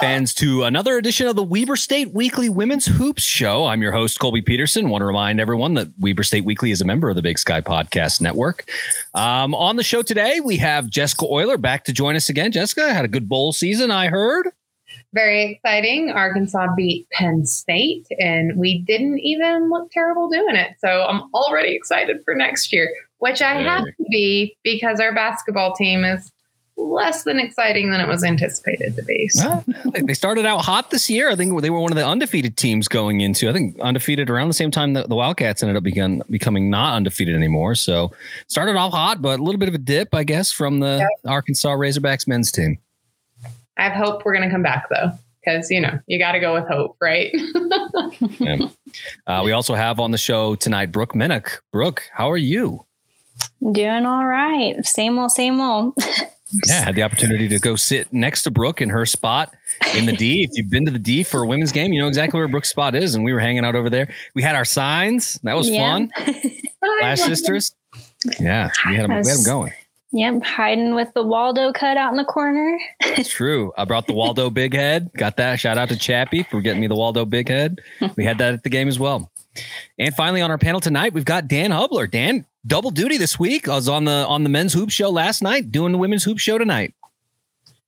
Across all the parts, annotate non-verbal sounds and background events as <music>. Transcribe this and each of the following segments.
Fans, to another edition of the Weber State Weekly Women's Hoops Show. I'm your host, Colby Peterson. Want to remind everyone that Weber State Weekly is a member of the Big Sky Podcast Network. Um, on the show today, we have Jessica Euler back to join us again. Jessica had a good bowl season, I heard. Very exciting. Arkansas beat Penn State, and we didn't even look terrible doing it. So I'm already excited for next year, which I have to be because our basketball team is less than exciting than it was anticipated to be. So. Well, they started out hot this year. I think they were one of the undefeated teams going into. I think undefeated around the same time that the Wildcats ended up becoming becoming not undefeated anymore. So started off hot, but a little bit of a dip, I guess, from the yep. Arkansas Razorbacks men's team. I have hope we're going to come back though, because you know you got to go with hope, right? <laughs> yeah. uh, we also have on the show tonight Brooke Minnick. Brooke, how are you? Doing all right. Same old, same old. <laughs> Yeah, had the opportunity to go sit next to Brooke in her spot in the D. <laughs> If you've been to the D for a women's game, you know exactly where Brooke's spot is. And we were hanging out over there. We had our signs. That was yeah. fun. <laughs> Flash Sisters. Yeah, we had, them, we had them going. Yep, hiding with the Waldo cut out in the corner. It's true. I brought the Waldo <laughs> Big Head. Got that. Shout out to Chappie for getting me the Waldo Big Head. We had that at the game as well. And finally, on our panel tonight, we've got Dan Hubler. Dan, double duty this week. I was on the on the men's hoop show last night, doing the women's hoop show tonight.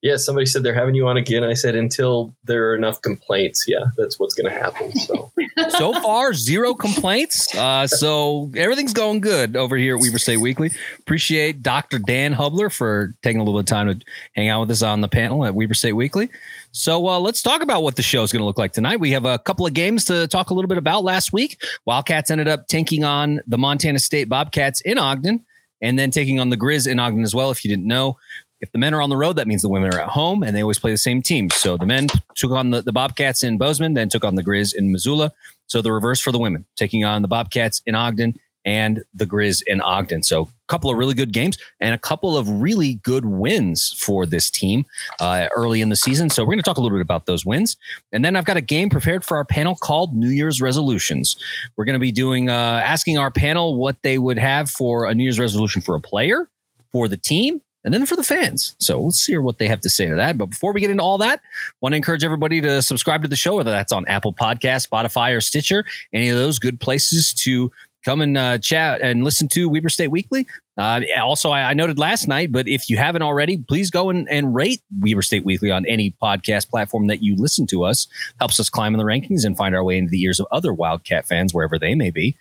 Yeah, somebody said they're having you on again. I said until there are enough complaints. Yeah, that's what's going to happen. So, <laughs> so far zero complaints. Uh, so everything's going good over here at Weber State Weekly. Appreciate Dr. Dan Hubler for taking a little bit of time to hang out with us on the panel at Weber State Weekly. So uh, let's talk about what the show is going to look like tonight. We have a couple of games to talk a little bit about last week. Wildcats ended up taking on the Montana State Bobcats in Ogden and then taking on the Grizz in Ogden as well. If you didn't know, if the men are on the road, that means the women are at home and they always play the same team. So the men took on the, the Bobcats in Bozeman, then took on the Grizz in Missoula. So the reverse for the women, taking on the Bobcats in Ogden and the Grizz in Ogden. So a couple of really good games and a couple of really good wins for this team uh, early in the season. So we're going to talk a little bit about those wins. And then I've got a game prepared for our panel called New Year's Resolutions. We're going to be doing uh, asking our panel what they would have for a New Year's resolution for a player, for the team, and then for the fans. So let's hear what they have to say to that. But before we get into all that, want to encourage everybody to subscribe to the show, whether that's on Apple Podcast, Spotify, or Stitcher, any of those good places to come and uh, chat and listen to Weber State Weekly. Uh, also, I, I, noted last night, but if you haven't already, please go and, and rate Weber State Weekly on any podcast platform that you listen to us. Helps us climb in the rankings and find our way into the ears of other Wildcat fans, wherever they may be.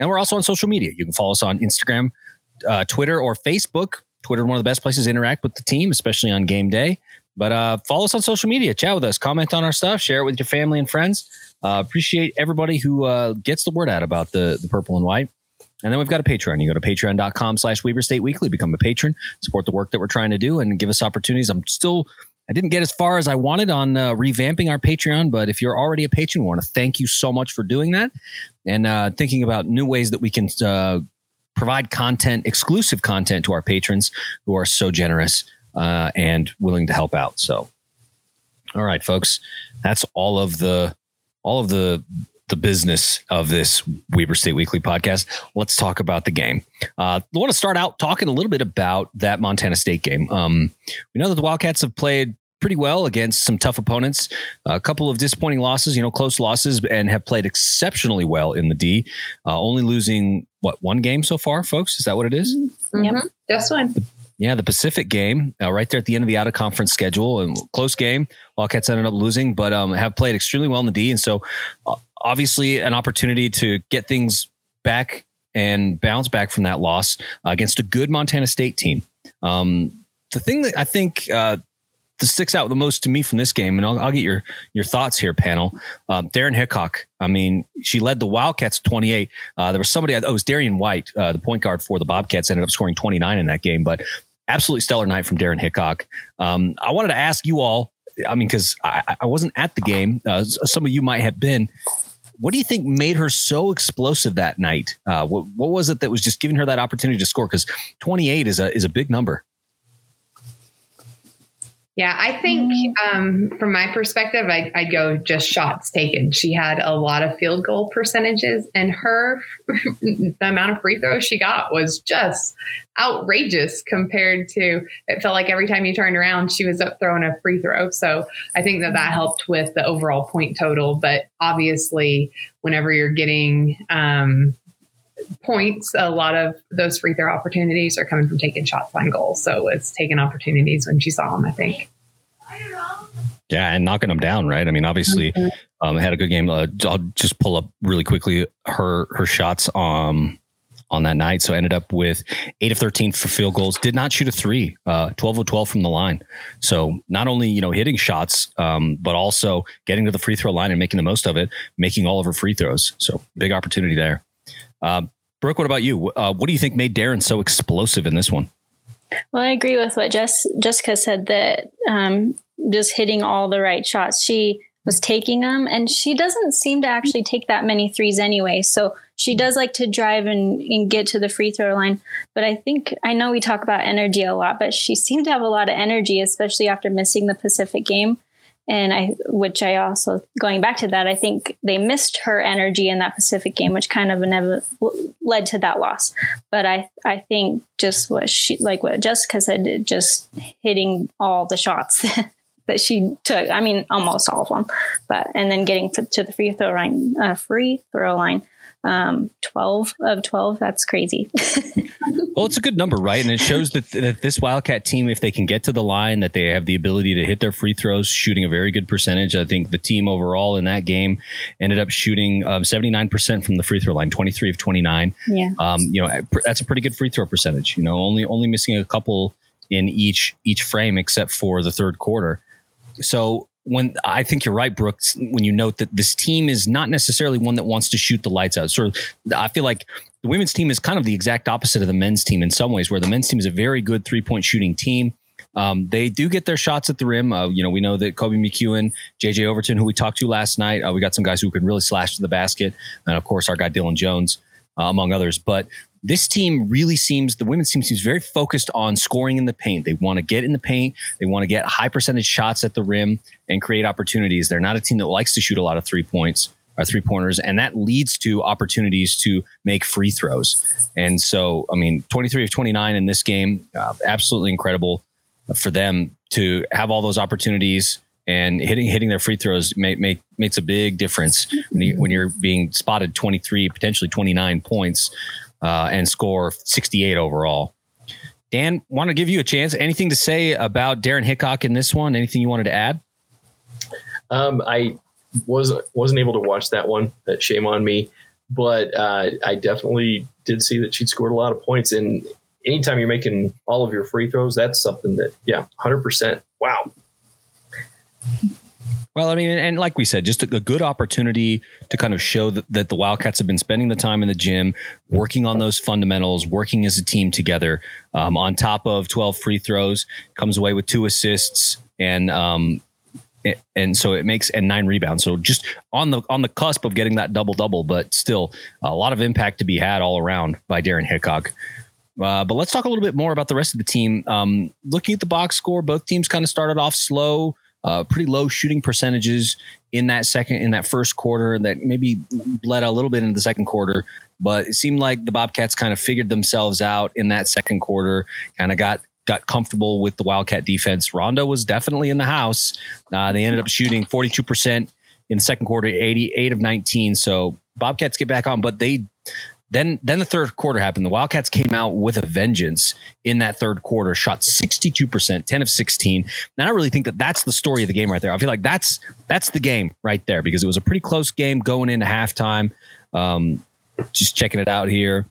And we're also on social media. You can follow us on Instagram, uh, Twitter, or Facebook. Twitter, one of the best places to interact with the team, especially on game day. But uh, follow us on social media, chat with us, comment on our stuff, share it with your family and friends. Uh, appreciate everybody who uh, gets the word out about the the purple and white. And then we've got a Patreon. You go to patreon.com slash Weber State Weekly, become a patron, support the work that we're trying to do, and give us opportunities. I'm still, I didn't get as far as I wanted on uh, revamping our Patreon, but if you're already a patron, we want to thank you so much for doing that and uh, thinking about new ways that we can uh, provide content, exclusive content to our patrons who are so generous uh, and willing to help out. So, all right, folks, that's all of the all of the the business of this Weber State Weekly podcast. Let's talk about the game. Uh, I want to start out talking a little bit about that Montana State game. Um, we know that the Wildcats have played pretty well against some tough opponents. A couple of disappointing losses, you know, close losses, and have played exceptionally well in the D. Uh, only losing what one game so far, folks? Is that what it is? Mm-hmm. Yep, just one. Yeah, the Pacific game, uh, right there at the end of the out of conference schedule, and close game. Wildcats ended up losing, but um, have played extremely well in the D, and so uh, obviously an opportunity to get things back and bounce back from that loss uh, against a good Montana State team. Um, the thing that I think uh, that sticks out the most to me from this game, and I'll, I'll get your your thoughts here, panel. Um, Daryn Hickok. I mean, she led the Wildcats 28. Uh, there was somebody. Oh, it was Darian White, uh, the point guard for the Bobcats, ended up scoring 29 in that game. But absolutely stellar night from Daryn Hickok. Um, I wanted to ask you all. I mean, because I, I, wasn't at the game. Uh, some of you might have been. What do you think made her so explosive that night? Uh, what, what was it that was just giving her that opportunity to score? Because 28 is a is a big number. Yeah, I think um, from my perspective, I, I'd go just shots taken. She had a lot of field goal percentages, and her <laughs> the amount of free throws she got was just outrageous compared to. It felt like every time you turned around, she was up throwing a free throw. So I think that that helped with the overall point total. But obviously, whenever you're getting um, points, a lot of those free throw opportunities are coming from taking shots on goal. So it's taking opportunities when she saw them, I think. Yeah, and knocking them down, right? I mean, obviously, mm-hmm. um, had a good game. Uh, I'll just pull up really quickly her her shots um on that night. So ended up with eight of 13 for field goals. Did not shoot a three, uh, 12 of 12 from the line. So not only, you know, hitting shots, um, but also getting to the free throw line and making the most of it, making all of her free throws. So big opportunity there. Uh, Brooke, what about you? Uh, what do you think made Daryn so explosive in this one? Well, I agree with what Jess, Jessica said that um, just hitting all the right shots. She was taking them, and she doesn't seem to actually take that many threes anyway. So she does like to drive and, and get to the free throw line. But I think I know we talk about energy a lot, but she seemed to have a lot of energy, especially after missing the Pacific game and I, which I also going back to that, I think they missed her energy in that Pacific game, which kind of never led to that loss. But I, I think just what she, like what Jessica said, just hitting all the shots <laughs> that she took. I mean, almost all of them, but and then getting to the free throw line, uh, free throw line um, 12 of 12 that's crazy. <laughs> Well it's a good number right? And it shows that, that this wildcat team if they can get to the line that they have the ability to hit their free throws shooting a very good percentage. I think the team overall in that game ended up shooting um, 79% from the free throw line 23 of 29 yeah. Um, you know that's a pretty good free throw percentage you know only only missing a couple in each each frame except for the third quarter. So when I think you're right, Brooks, when you note that this team is not necessarily one that wants to shoot the lights out. Of, I feel like the women's team is kind of the exact opposite of the men's team in some ways, where the men's team is a very good three point shooting team. Um, they do get their shots at the rim. Uh, you know, we know that Koby McEwen, JJ Overton, who we talked to last night, uh, we got some guys who can really slash to the basket, and of course our guy Dylan Jones, uh, among others. But this team really seems the women's team seems very focused on scoring in the paint. They want to get in the paint. They want to get high percentage shots at the rim and create opportunities. They're not a team that likes to shoot a lot of three points or uh, three pointers, and that leads to opportunities to make free throws. And so, I mean, 23 of 29 in this game, uh, absolutely incredible for them to have all those opportunities and hitting hitting their free throws make, make makes a big difference when, you, when you're being spotted 23 potentially 29 points uh, and score 68 overall. Dan, want to give you a chance. Anything to say about Daryn Hickok in this one? Anything you wanted to add? Um, I was wasn't able to watch that one. That shame on me. But uh, I definitely did see that she'd scored a lot of points. And anytime you're making all of your free throws, that's something that yeah, hundred percent. Wow. Well, I mean, and like we said, just a, good opportunity to kind of show that, that the Wildcats have been spending the time in the gym, working on those fundamentals, working as a team together. Um, on top of 12 free throws, comes away with two assists and um, and so it makes and nine rebounds. So just on the on the cusp of getting that double double, but still a lot of impact to be had all around by Daryn Hickok. Uh, but let's talk a little bit more about the rest of the team. Um, looking at the box score, both teams kind of started off slow uh, pretty low shooting percentages in that second in that first quarter that maybe bled a little bit into the second quarter but it seemed like the bobcats kind of figured themselves out in that second quarter kind of got got comfortable with the wildcat defense. Ronda was definitely in the house. Uh, they ended up shooting 42% in the second quarter 88 of 19 so bobcats get back on but they then, then the third quarter happened. The Wildcats came out with a vengeance in that third quarter, shot 62%, 10 of 16. And I really think that that's the story of the game right there. I feel like that's that's the game right there because it was a pretty close game going into halftime. Um, just checking it out here.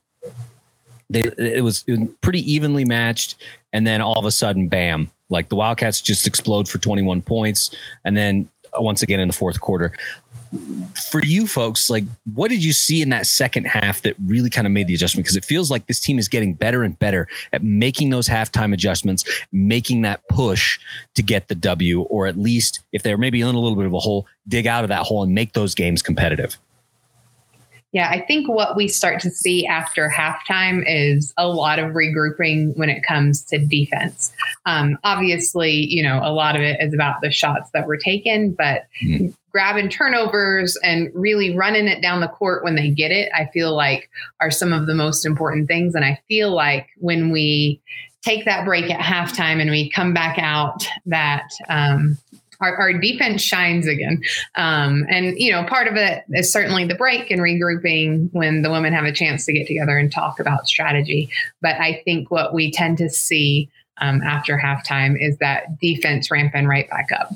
They, it was pretty evenly matched, and then all of a sudden, bam! Like the Wildcats just explode for 21 points, and then once again in the fourth quarter for you folks, like what did you see in that second half that really kind of made the adjustment? Because it feels like this team is getting better and better at making those halftime adjustments, making that push to get the W, or at least if they're maybe in a little bit of a hole, dig out of that hole and make those games competitive. Yeah, I think what we start to see after halftime is a lot of regrouping when it comes to defense. Um, obviously, you know, a lot of it is about the shots that were taken, but mm-hmm. Grabbing turnovers and really running it down the court when they get it, I feel like are some of the most important things. And I feel like when we take that break at halftime and we come back out, that um, our, our defense shines again. Um, and, you know, part of it is certainly the break and regrouping when the women have a chance to get together and talk about strategy. But I think what we tend to see um, after halftime is that defense ramping right back up.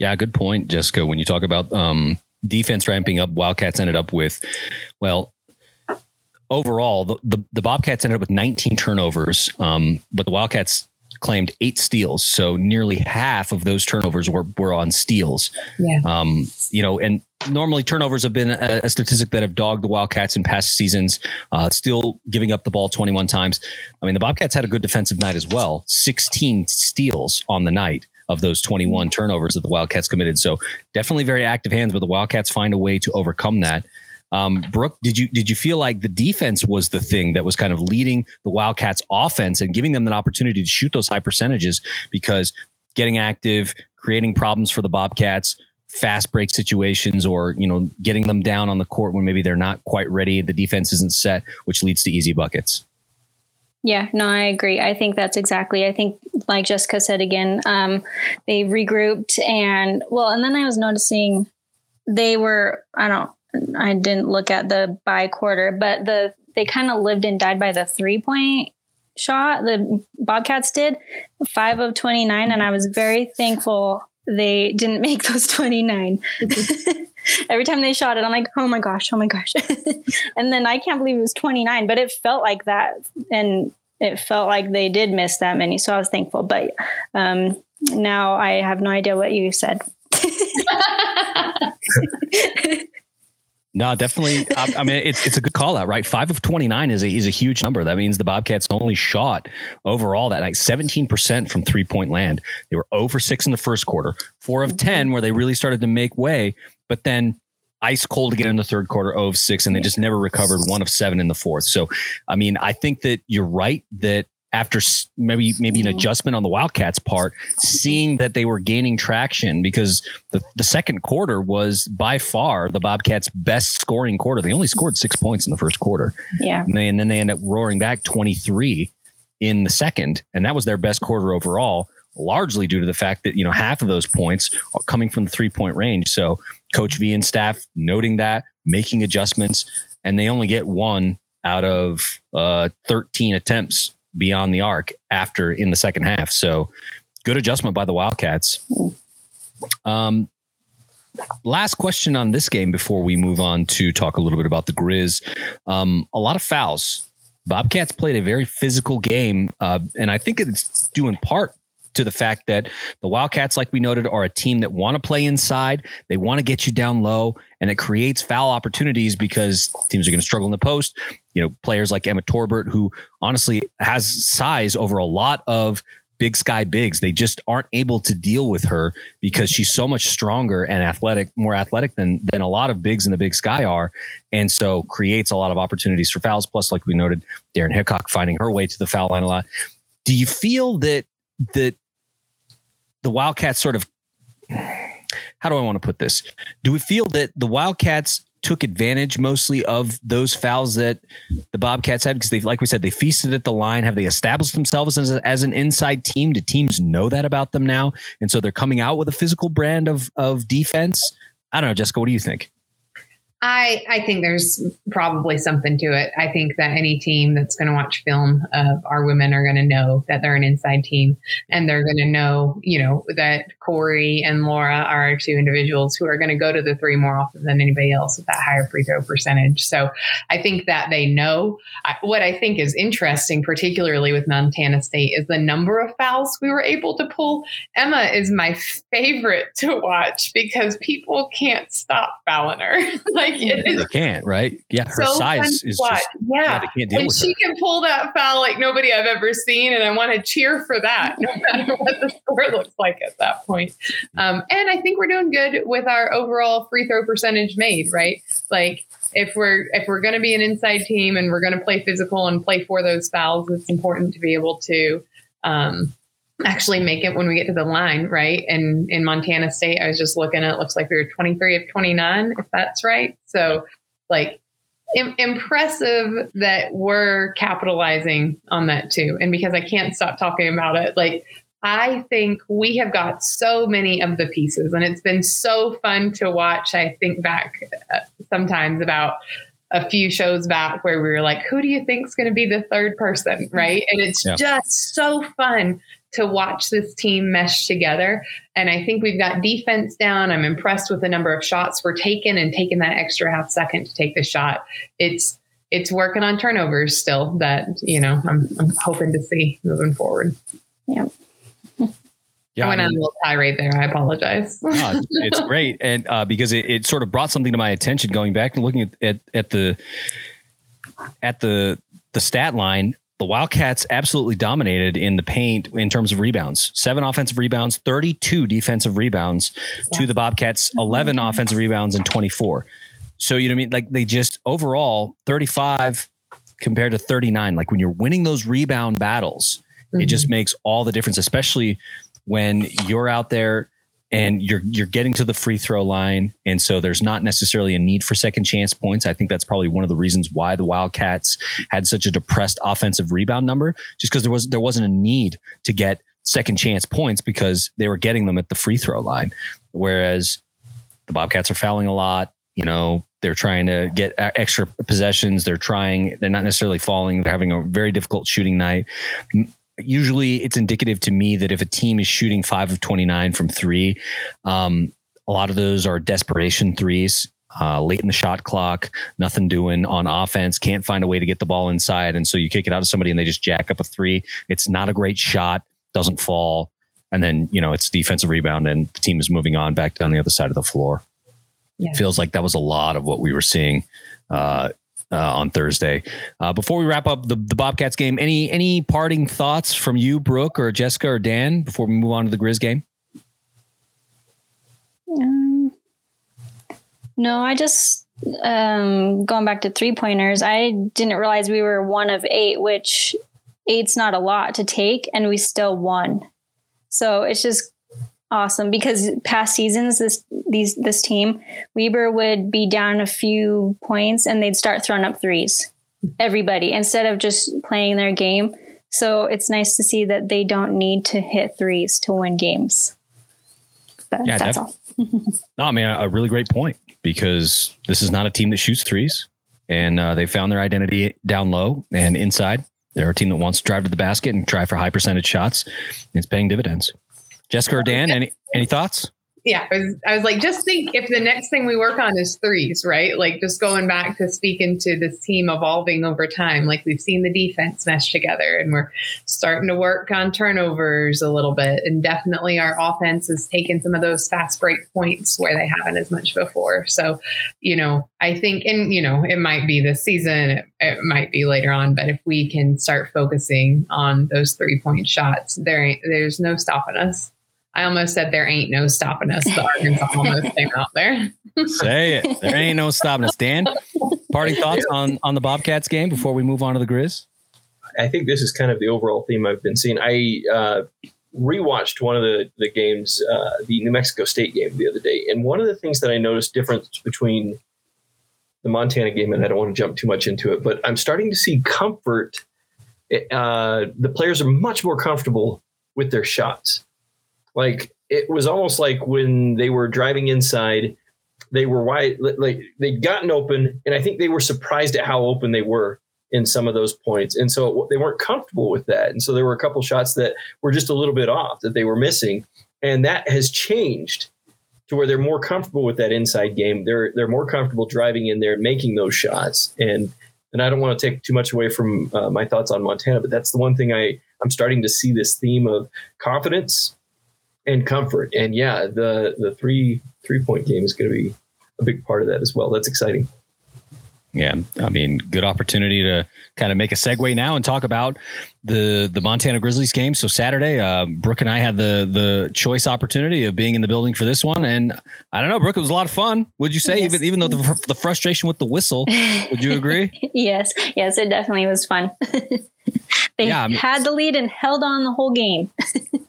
Yeah, good point, Jessica. When you talk about um, defense ramping up, Wildcats ended up with, well, overall, the, the, the, Bobcats ended up with 19 turnovers, um, but the Wildcats claimed eight steals. So nearly half of those turnovers were, were on steals. Yeah. Um, you know, and normally turnovers have been a, a, statistic that have dogged the Wildcats in past seasons, uh, still giving up the ball 21 times. I mean, the Bobcats had a good defensive night as well, 16 steals on the night of those 21 turnovers that the Wildcats committed. So definitely very active hands, but the Wildcats find a way to overcome that. Um, Brooke, did you did you feel like the defense was the thing that was kind of leading the Wildcats offense and giving them an opportunity to shoot those high percentages because getting active, creating problems for the Bobcats, fast break situations or, you know, getting them down on the court when maybe they're not quite ready, the defense isn't set, which leads to easy buckets. Yeah, no, I agree. I think that's exactly. I think, like Jessica said again, um, they regrouped and well, and then I was noticing they were. I don't. I didn't look at the by quarter, but the they kind of lived and died by the three point shot. The Bobcats did five of 29, and I was very thankful they didn't <laughs> make those 29. <laughs> Every time they shot it, I'm like, oh my gosh, oh my gosh. <laughs> and then I can't believe it was 29, but it felt like that. And it felt like they did miss that many. So I was thankful. But um, now I have no idea what you said. <laughs> No, definitely. I, I, mean, it's it's a good call out, right? Five of twenty nine is a is a huge number. That means the Bobcats only shot overall that night seventeen percent from three point land. They were over six in the first quarter, four of ten where they really started to make way, but then ice cold again in the third quarter, 0 of six, and they just never recovered one of seven in the fourth. So, I mean, I think that you're right that after maybe maybe an mm-hmm. adjustment on the Wildcats part, seeing that they were gaining traction because the, the second quarter was by far the Bobcats' best scoring quarter. They only scored six points in the first quarter. Yeah. And, they, and then they end up roaring back 23 in the second. And that was their best quarter overall, largely due to the fact that, you know, half of those points are coming from the three point range. So Coach V and staff noting that, making adjustments, and they only get one out of uh, 13 attempts beyond the arc after in the second half. So good adjustment by the Wildcats. Um, last question on this game before we move on to talk a little bit about the Grizz. Um, a lot of fouls. Bobcats played a very physical game, uh, and I think it's due in part to the fact that the Wildcats, like we noted, are a team that want to play inside. They want to get you down low, and it creates foul opportunities because teams are going to struggle in the post. You know, players like Emma Torbert, who honestly has size over a lot of big sky bigs. They just aren't able to deal with her because she's so much stronger and athletic, more athletic than than a lot of bigs in the big sky are. And so creates a lot of opportunities for fouls. Plus, like we noted, Daryn Hickok finding her way to the foul line a lot. Do you feel that that the Wildcats sort of how do I want to put this? Do we feel that the Wildcats took advantage mostly of those fouls that the Bobcats had because they, like we said, they feasted at the line. Have they established themselves as, a, as an inside team? Do teams know that about them now? And so they're coming out with a physical brand of of defense. I don't know, Jessica. What do you think? I, I think there's probably something to it. I think that any team that's going to watch film of our women are going to know that they're an inside team and they're going to know, you know, that Corey and Laura are two individuals who are going to go to the three more often than anybody else with that higher free throw percentage. So I think that they know. I, what I think is interesting, particularly with Montana State, is the number of fouls we were able to pull. Emma is my favorite to watch because people can't stop fouling her. <laughs> like, like it is They can't, right? Yeah, her so size is just yeah. yeah, they can't deal and she her. can pull that foul like nobody I've ever seen, and I want to cheer for that, no <laughs> matter what the score looks like at that point. Um, and I think we're doing good with our overall free throw percentage made, right? Like if we're if we're going to be an inside team and we're going to play physical and play for those fouls, it's important to be able to um, actually make it when we get to the line, right? And in Montana State, I was just looking at it looks like we were 23 of 29, if that's right. So like Im- impressive that we're capitalizing on that too. And because I can't stop talking about it, like I think we have got so many of the pieces, and it's been so fun to watch. I think back uh, sometimes about a few shows back where we were like, who do you think is going to be the third person? Right. And it's Yeah. just so fun to watch this team mesh together. And I think we've got defense down. I'm impressed with the number of shots we're taking and taking that extra half second to take the shot. It's it's working on turnovers still that, you know, I'm, I'm hoping to see moving forward. Yeah, I went I on a little tirade there. I apologize. No, it's- it's <laughs> great, and uh, because it, it sort of brought something to my attention. Going back and looking at, at at the at the the stat line, the Wildcats absolutely dominated in the paint in terms of rebounds. Seven offensive rebounds, thirty-two defensive rebounds to the Bobcats. Eleven mm-hmm. offensive rebounds and twenty-four. So you know what I mean? Like they just overall thirty-five compared to thirty-nine. Like when you're winning those rebound battles, it just mm-hmm. makes all the difference, especially when you're out there and you're you're getting to the free throw line, and so there's not necessarily a need for second chance points. I think that's probably one of the reasons why the Wildcats had such a depressed offensive rebound number, just because there was there wasn't a need to get second chance points because they were getting them at the free throw line, whereas the Bobcats are fouling a lot. You know, they're trying to get extra possessions. They're trying. They're not necessarily falling. They're having a very difficult shooting night usually it's indicative to me that if a team is shooting five of 29 from three, um, a lot of those are desperation threes. Uh, late in the shot clock, nothing doing on offense, can't find a way to get the ball inside. And so you kick it out of somebody and they just jack up a three. It's not a great shot, doesn't fall. And then, you know, it's defensive rebound and the team is moving on back down the other side of the floor. Yeah. Feels like that was a lot of what we were seeing uh, uh, on Thursday. Uh, before we wrap up the, the Bobcats game, any any parting thoughts from you, Brooke or Jessica or Dan, before we move on to the Grizz game? Um, no, I just um, going back to three pointers. I didn't realize we were one of eight, which eight's not a lot to take, and we still won. So it's just awesome because past seasons, this these this team, Weber would be down a few points and they'd start throwing up threes. Everybody instead of just playing their game. So it's nice to see that they don't need to hit threes to win games. But Yeah, that's def- all. <laughs> No, I mean a, a really great point because this is not a team that shoots threes, and uh, they found their identity down low and inside. They're a team that wants to drive to the basket and try for high percentage shots. It's paying dividends. Jessica or Dan, any any thoughts? yeah, I was, I was like, just think if the next thing we work on is threes, right? Like just going back to speaking to this team evolving over time. Like we've seen the defense mesh together and we're starting to work on turnovers a little bit. And definitely our offense has taken some of those fast break points where they haven't as much before. So, you know, I think, and, you know, it might be this season, it, it might be later on, but if we can start focusing on those three point shots, there there's no stopping us. I almost said there ain't no stopping us. The Arkansas almost came out there. <laughs> Say it. There ain't no stopping us. Dan, parting thoughts on on the Bobcats game before we move on to the Grizz. I think this is kind of the overall theme I've been seeing. I uh, rewatched one of the the games, uh, the New Mexico State game the other day, and one of the things that I noticed difference between the Montana game, and I don't want to jump too much into it, but I'm starting to see comfort. Uh, the players are much more comfortable with their shots. Like it was almost like when they were driving inside, they were wide, like they'd gotten open, and I think they were surprised at how open they were in some of those points. And so they weren't comfortable with that. And so there were a couple shots that were just a little bit off that they were missing. And that has changed to where they're more comfortable with that inside game. They're they're more comfortable driving in there and making those shots. And and I don't want to take too much away from uh, my thoughts on Montana, but that's the one thing I I'm starting to see this theme of confidence and comfort. And yeah, the the three three point game is going to be a big part of that as well. That's exciting. Yeah, I mean, good opportunity to kind of make a segue now and talk about the the Montana Grizzlies game. So Saturday, uh, Brooke and I had the the choice opportunity of being in the building for this one, and I don't know, Brooke, it was a lot of fun. Would you say, yes. even even though the, the frustration with the whistle, would you agree? <laughs> yes, yes, it definitely was fun. <laughs> they yeah, I mean, had the lead and held on the whole game. <laughs>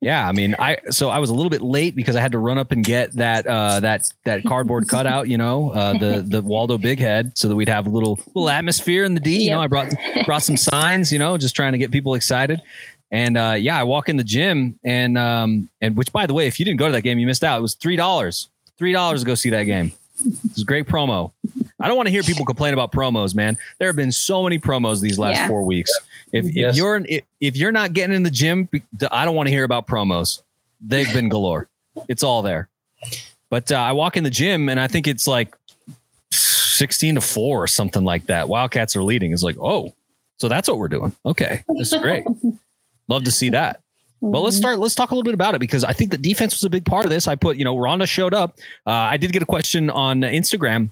Yeah, I mean, I so I was a little bit late because I had to run up and get that uh, that that cardboard cutout, you know, uh, the <laughs> the Waldo Big Head, so that we'd have a little little atmosphere in the D. You know, I brought brought some signs, you know, just trying to get people excited. And uh, yeah, I walk in the gym, and um, and which by the way, if you didn't go to that game, you missed out. It was three dollars, three dollars to go see that game. It was a great promo. I don't want to hear people complain about promos, man. There have been so many promos these last yeah. four weeks. If, yes. if you're if, if you're not getting in the gym, I don't want to hear about promos. They've been galore. It's all there. But uh, I walk in the gym and I think it's like 16 to 4 or something like that. Wildcats are leading. It's like, oh, so that's what we're doing. Okay. This is great. Love to see that. Well, let's start. Let's talk a little bit about it because I think the defense was a big part of this. I put, you know, Ronda showed up. Uh, I did get a question on Instagram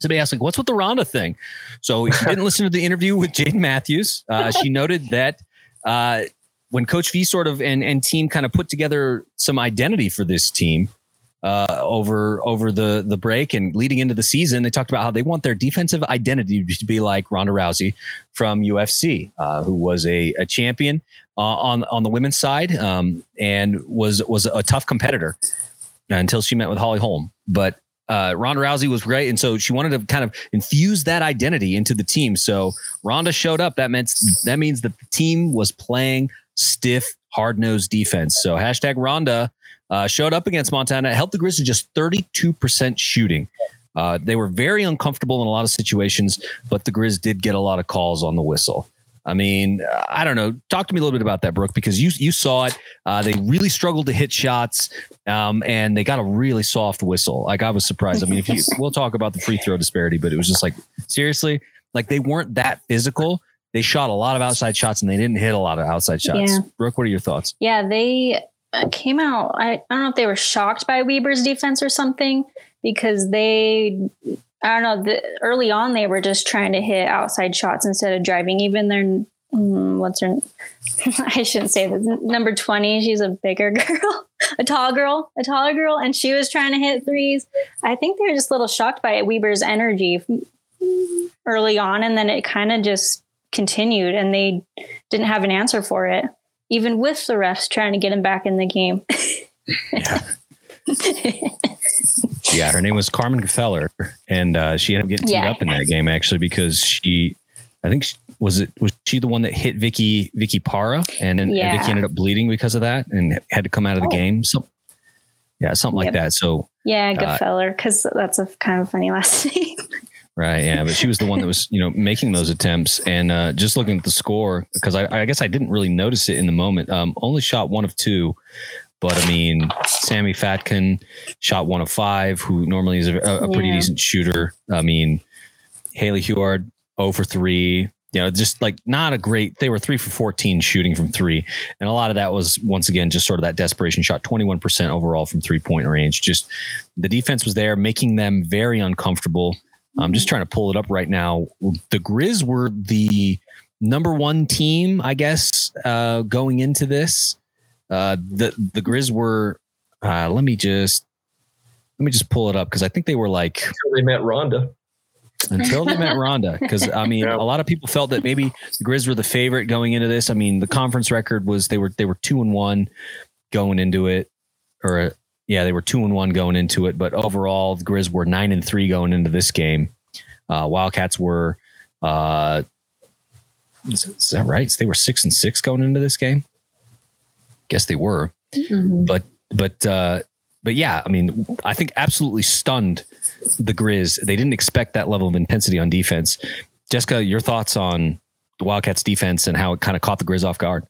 somebody asked like, "What's with the Ronda thing?" So if you didn't listen to the interview with Jaden Matthews, uh, she <laughs> noted that uh, when Coach V sort of and and team kind of put together some identity for this team uh, over over the the break and leading into the season, they talked about how they want their defensive identity to be like Ronda Rousey from UFC, uh, who was a, a champion uh, on on the women's side um, and was was a tough competitor until she met with Holly Holm, but uh, Ronda Rousey was great, and so she wanted to kind of infuse that identity into the team. So Ronda showed up. That meant that means that the team was playing stiff, hard nosed defense. So hashtag Ronda uh, showed up against Montana, helped the Grizzlies just thirty two percent shooting. Uh, they were very uncomfortable in a lot of situations, but the Grizz did get a lot of calls on the whistle. I mean, I don't know. Talk to me a little bit about that, Brooke, because you you saw it. Uh, they really struggled to hit shots, um, and they got a really soft whistle. Like I was surprised. I mean, if you <laughs> we'll talk about the free throw disparity, but it was just like seriously, like they weren't that physical. They shot a lot of outside shots, and they didn't hit a lot of outside shots. Yeah. Brooke, what are your thoughts? Yeah, they uh, came out. I, I don't know if they were shocked by Weber's defense or something because they I don't know. The, early on, they were just trying to hit outside shots instead of driving. Even their mm, what's her? <laughs> I shouldn't say this. Number twenty. She's a bigger <laughs> girl, a tall girl, a taller girl, and she was trying to hit threes. I think they were just a little shocked by it, Weber's energy early on, and then it kind of just continued, and they didn't have an answer for it, even with the refs trying to get him back in the game. <laughs> yeah. <laughs> yeah, her name was Carmen Feller, and uh, she ended up getting teed yeah. up in that game actually because she, I think, she, was it was she the one that hit Vicky Vicky Parra, and then yeah. Vicky ended up bleeding because of that and had to come out of the oh. game. So, yeah, something like yep. that. So yeah, good uh, feller, because that's a kind of funny last <laughs> name. Right. Yeah. But she was the one that was, you know, making those attempts and uh, just looking at the score, because I, I, guess I didn't really notice it in the moment. Um, only shot one of two, but I mean, Sammy Fatkin shot one of five, who normally is a, a pretty yeah. decent shooter. I mean, Haley Huard, 0 for 3. You know, just like not a great, they were three for 14 shooting from three. And a lot of that was, once again, just sort of that desperation shot, 21% overall from three point range. Just the defense was there, making them very uncomfortable. I'm just trying to pull it up right now. The Grizz were the number one team, I guess, uh, going into this. Uh, the the Grizz were. Uh, let me just let me just pull it up because I think they were like until they met Ronda. Until they met Ronda, because I mean, yeah. a lot of people felt that maybe the Grizz were the favorite going into this. I mean, the conference record was they were they were two and one going into it, or yeah, they were two and one going into it. But overall, the Grizz were nine and three going into this game. Uh, Wildcats were, uh, is, is that right? So they were six and six going into this game guess they were. Mm-hmm. But but uh, but yeah, I mean, I think absolutely stunned the Grizz. They didn't expect that level of intensity on defense. Jessica, your thoughts on the Wildcats defense and how it kind of caught the Grizz off guard?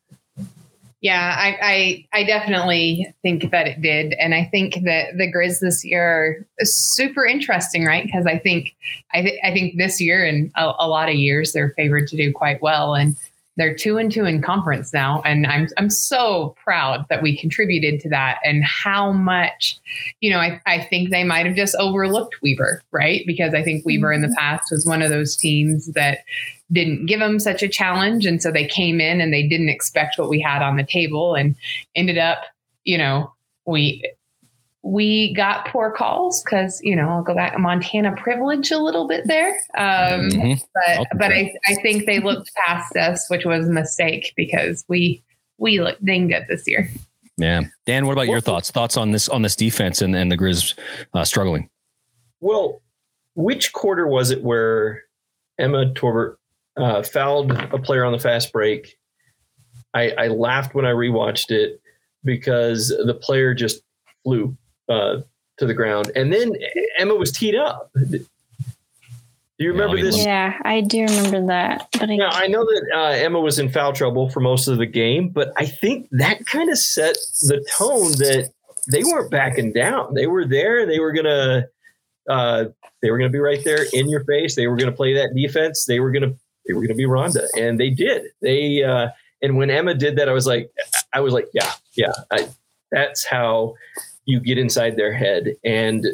Yeah, I, I, I definitely think that it did, and I think that the Grizz this year is super interesting, right? Because I think I, th- I think this year and a, a, lot of years they're favored to do quite well, and they're two and two in conference now, and I'm I'm so proud that we contributed to that and how much, you know, I, I think they might have just overlooked Weber right? Because I think Weber in the mm-hmm. past was one of those teams that didn't give them such a challenge, and so they came in and they didn't expect what we had on the table and ended up, you know, we we got poor calls because you know I'll go back Montana privilege a little bit there, um, mm-hmm. but but I, I think they looked past us, which was a mistake because we we looked dang good this year. Yeah, Dan, what about your thoughts? Thoughts on this on this defense and, and the Grizz uh, struggling? Well, which quarter was it where Emma Torbert uh, fouled a player on the fast break? I, I laughed when I rewatched it because the player just flew uh, to the ground. And then Emma was teed up. Do you remember yeah, this? Yeah, I do remember that. But I, now, I know that uh, Emma was in foul trouble for most of the game, but I think that kind of set the tone that they weren't backing down. They were there. They were gonna. Uh, they were going to be right there in your face. They were going to play that defense. They were going to. They were going to be Ronda, and they did. They uh, and when Emma did that, I was like, I was like, yeah, yeah. I, that's how you get inside their head. And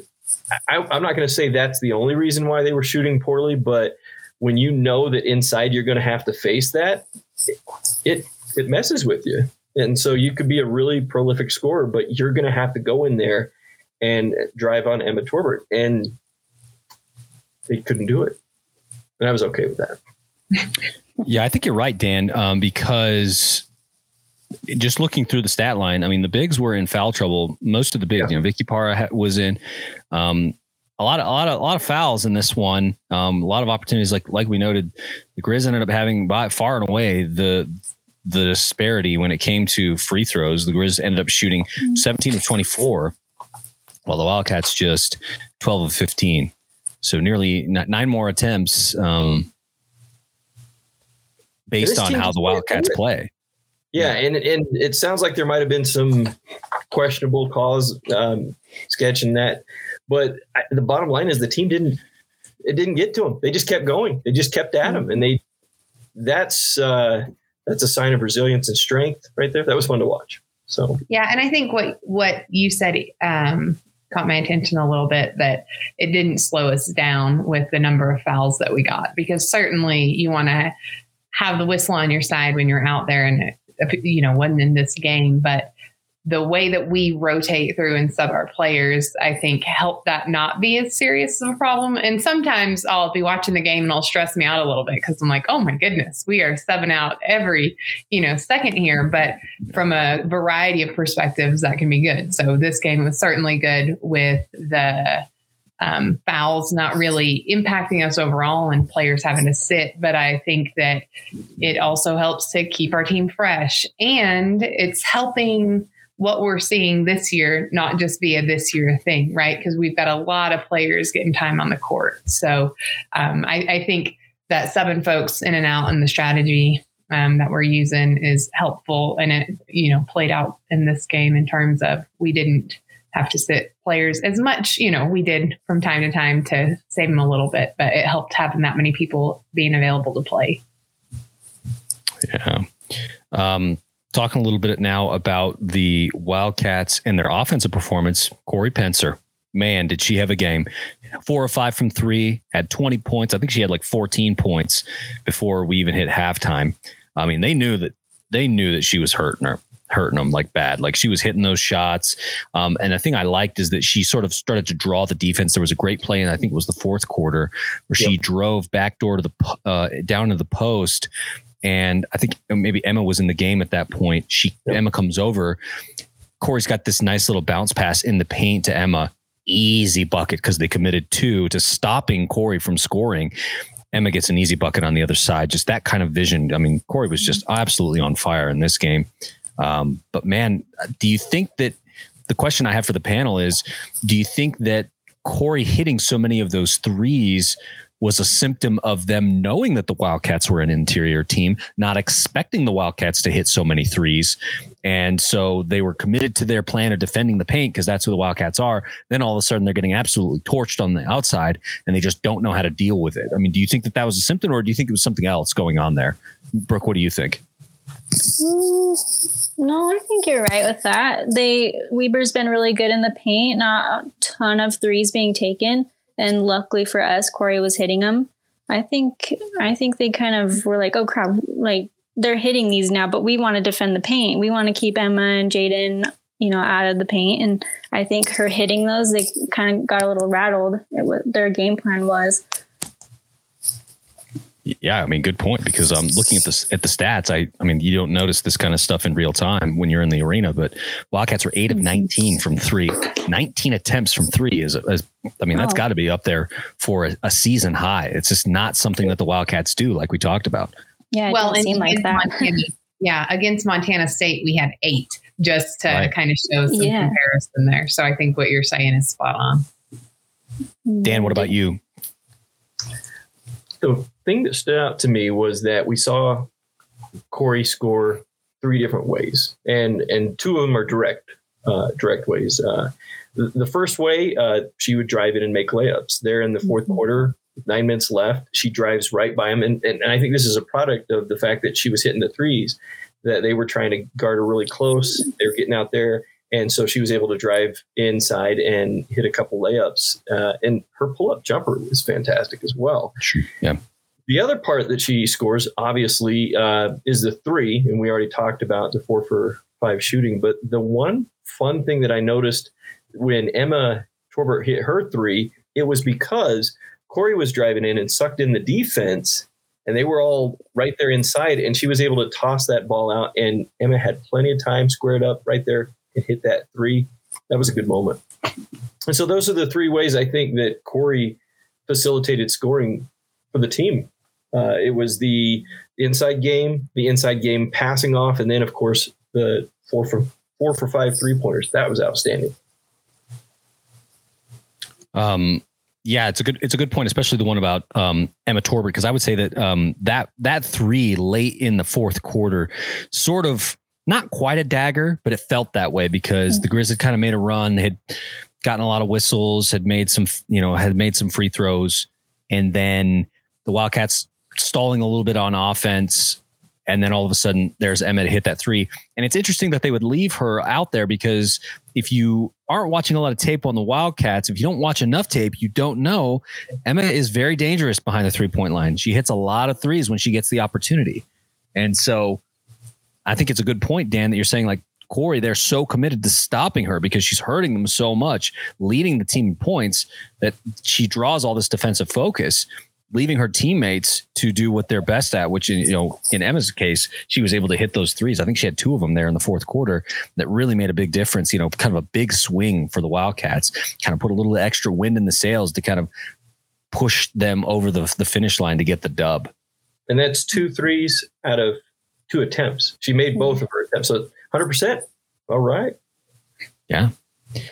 I, am not going to say that's the only reason why they were shooting poorly, but when you know that inside you're going to have to face that, it, it, it messes with you. And so you could be a really prolific scorer, but you're going to have to go in there and drive on Emma Torbert. And they couldn't do it. And I was okay with that. <laughs> yeah, I think you're right, Dan, um, because just looking through the stat line, I mean, the bigs were in foul trouble. Most of the bigs, yeah. you know, Vicky Parra was in. Um, a lot of a lot of a lot of fouls in this one. Um, a lot of opportunities, like like we noted, the Grizz ended up having by far and away the the disparity when it came to free throws. The Grizz ended up shooting mm-hmm. 17 of 24, while the Wildcats just 12 of 15. So nearly nine more attempts um, based on how the Wildcats play. Yeah, and and it sounds like there might have been some questionable calls um, sketching that, but I, the bottom line is the team didn't it didn't get to them. They just kept going. They just kept at them, and they that's uh, that's a sign of resilience and strength right there. That was fun to watch. So yeah, and I think what what you said um, caught my attention a little bit that it didn't slow us down with the number of fouls that we got because certainly you want to have the whistle on your side when you're out there and you know, wasn't in this game, but the way that we rotate through and sub our players, I think help that not be as serious of a problem. And sometimes I'll be watching the game and it'll stress me out a little bit because I'm like, oh my goodness, we are subbing out every, you know, second here. But from a variety of perspectives, that can be good. So this game was certainly good with the um, fouls not really impacting us overall and players having to sit. But I think that it also helps to keep our team fresh and it's helping what we're seeing this year not just be a this year thing, right? Because we've got a lot of players getting time on the court. So um, I, I, think that seven folks in and out and the strategy um, that we're using is helpful and it, you know, played out in this game in terms of we didn't have to sit players as much, you know, we did from time to time to save them a little bit, but it helped having that many people being available to play. Yeah. Um, talking a little bit now about the Wildcats and their offensive performance. Kori Pentzer, man, did she have a game? Four or five from three, had 20 points. I think she had like 14 points before we even hit halftime. I mean, they knew that they knew that she was hurting her hurting them like bad. Like she was hitting those shots. Um, and the thing I liked is that she sort of started to draw the defense. There was a great play, and I think it was the fourth quarter where yep. she drove back door to the uh, down to the post. And I think maybe Emma was in the game at that point. She yep. Emma comes over. Corey's got this nice little bounce pass in the paint to Emma. Easy bucket because they committed two to stopping Corey from scoring. Emma gets an easy bucket on the other side. Just that kind of vision. I mean, Corey was just absolutely on fire in this game. Um, but man, do you think that the question I have for the panel is do you think that Corey hitting so many of those threes was a symptom of them knowing that the Wildcats were an interior team, not expecting the Wildcats to hit so many threes. And so they were committed to their plan of defending the paint because that's who the Wildcats are. Then all of a sudden they're getting absolutely torched on the outside and they just don't know how to deal with it. I mean, do you think that that was a symptom or do you think it was something else going on there? Brooke, what do you think? Mm, no, I think you're right with that. They Weber's been really good in the paint, not a ton of threes being taken, and luckily for us, Corey was hitting them. I think I think they kind of were like, oh crap, like they're hitting these now, but we want to defend the paint. We want to keep Emma and Jaden, you know, out of the paint. And I think her hitting those, they kind of got a little rattled. It, their game plan was. Yeah, I mean, good point. Because I'm um, looking at this at the stats. I, I mean, you don't notice this kind of stuff in real time when you're in the arena. But Wildcats were eight of mm-hmm. 19 from three. 19 attempts from three is, is I mean, that's oh. got to be up there for a, a, season high. It's just not something that the Wildcats do, like we talked about. Yeah, well, it seem like that. Montana, <laughs> yeah, against Montana State, we had eight, just to right. kind of show some yeah. comparison there. So I think what you're saying is spot on. Dan, what about you? The thing that stood out to me was that we saw Kori score three different ways, and and two of them are direct uh, direct ways. Uh, the, the, first way, uh, she would drive in and make layups. There in the 4th mm-hmm. quarter, nine minutes left, she drives right by him, and, and and I think this is a product of the fact that she was hitting the threes, that they were trying to guard her really close. They're getting out there and so she was able to drive inside and hit a couple layups. Uh, and her pull up jumper was fantastic as well. Yeah. The other part that she scores, obviously, uh, is the three. And we already talked about the four for five shooting. But the one fun thing that I noticed when Emma Torbert hit her three, it was because Kori was driving in and sucked in the defense and they were all right there inside and she was able to toss that ball out and emma had plenty of time squared up right there and hit that three. That was a good moment. And so those are the three ways I think that Kori facilitated scoring for the team. Uh, it was the inside game, the inside game passing off, and then of course the four for four for five three pointers. That was outstanding. Um, yeah, it's a good it's a good point, especially the one about um, Emma Torbert, because I would say that um, that that three late in the fourth quarter sort of not quite a dagger, but it felt that way because hmm. the Grizz had kind of made a run, had gotten a lot of whistles, had made some, you know, had made some free throws, and then the Wildcats stalling a little bit on offense. And then all of a sudden, there's Emma hit that three. And it's interesting that they would leave her out there because if you aren't watching a lot of tape on the Wildcats, if you don't watch enough tape, you don't know Emma is very dangerous behind the three point line. She hits a lot of threes when she gets the opportunity. And so I think it's a good point, Dan, that you're saying like Kori, they're so committed to stopping her because she's hurting them so much, leading the team in points that she draws all this defensive focus, leaving her teammates to do what they're best at, which you know, in Emma's case, she was able to hit those threes. I think she had two of them there in the fourth quarter that really made a big difference, you know, kind of a big swing for the Wildcats, kind of put a little extra wind in the sails to kind of push them over the, the finish line to get the dub. And that's two threes out of two attempts. She made both of her attempts. So 100%. All right. Yeah.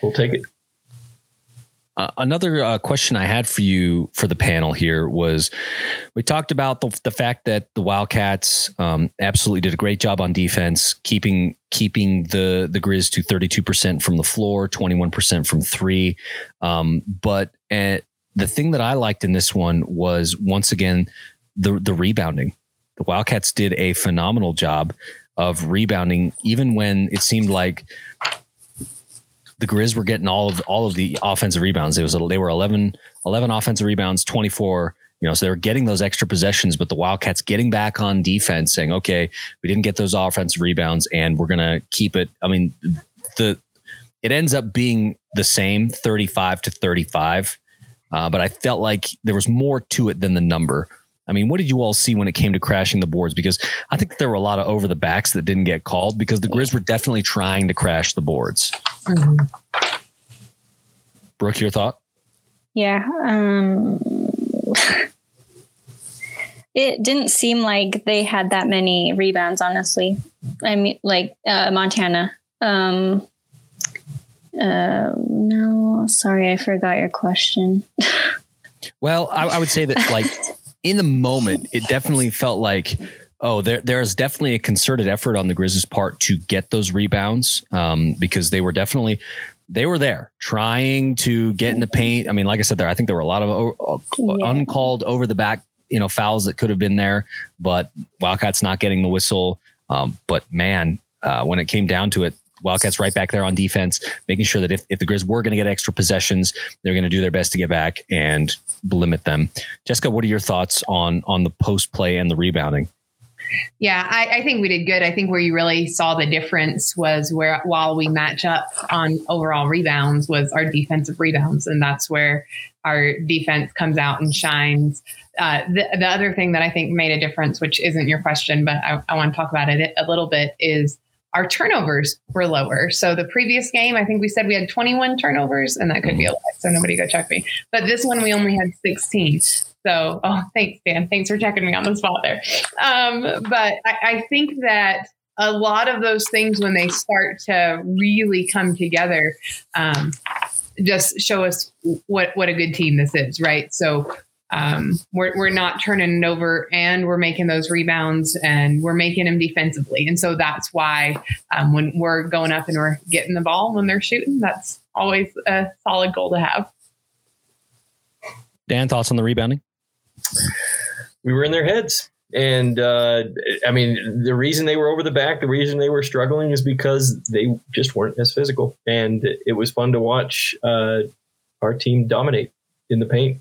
We'll take it. Uh, another uh, question I had for you for the panel here was we talked about the, the fact that the Wildcats um, absolutely did a great job on defense, keeping keeping the the Grizz to 32% from the floor, 21% from three. Um, but uh, the thing that I liked in this one was once again the the rebounding the Wildcats did a phenomenal job of rebounding, even when it seemed like the Grizz were getting all of all of the offensive rebounds. It was they were 11, 11 offensive rebounds, 24 you know, so they were getting those extra possessions, but the Wildcats getting back on defense, saying, "Okay, we didn't get those offensive rebounds, and we're gonna keep it." I mean, the it ends up being the same, thirty-five to thirty-five, uh, but I felt like there was more to it than the number. I mean, what did you all see when it came to crashing the boards? Because I think there were a lot of over the backs that didn't get called because the Grizz were definitely trying to crash the boards. Mm-hmm. Brooke, your thought? Yeah. Um, it didn't seem like they had that many rebounds, honestly. I mean, like uh, Montana. Um, uh, no, sorry, I forgot your question. <laughs> well, I, I would say that, like, <laughs> in the moment, it definitely felt like, oh, there there's definitely a concerted effort on the Grizzlies' part to get those rebounds um, because they were definitely they were there trying to get in the paint. I mean, like I said, there I think there were a lot of uh, yeah. uncalled over the back you know, fouls that could have been there, but Wildcats not getting the whistle. Um, but man, uh, when it came down to it, Wildcats right back there on defense, making sure that if, if the Grizz were going to get extra possessions, they're going to do their best to get back and limit them. Jessica, what are your thoughts on on the post play and the rebounding? Yeah, I, I, think we did good. I think where you really saw the difference was where while we match up on overall rebounds was our defensive rebounds, and that's where our defense comes out and shines. Uh, the, the other thing that I think made a difference, which isn't your question, but I, I want to talk about it a little bit, is our turnovers were lower. So the previous game, I think we said we had 21 turnovers, and that could be a lie. So nobody go check me. But this one, we only had 16. So, oh, thanks, Dan. Thanks for checking me on the spot there. Um, but I, I think that a lot of those things, when they start to really come together, um, just show us what what a good team this is, right? So um, we're, we're not turning it over and we're making those rebounds and we're making them defensively. And so that's why um, when we're going up and we're getting the ball when they're shooting, that's always a solid goal to have. Dan, thoughts on the rebounding? We were in their heads. And uh, I mean, the reason they were over the back, the reason they were struggling is because they just weren't as physical. And it was fun to watch uh, our team dominate in the paint.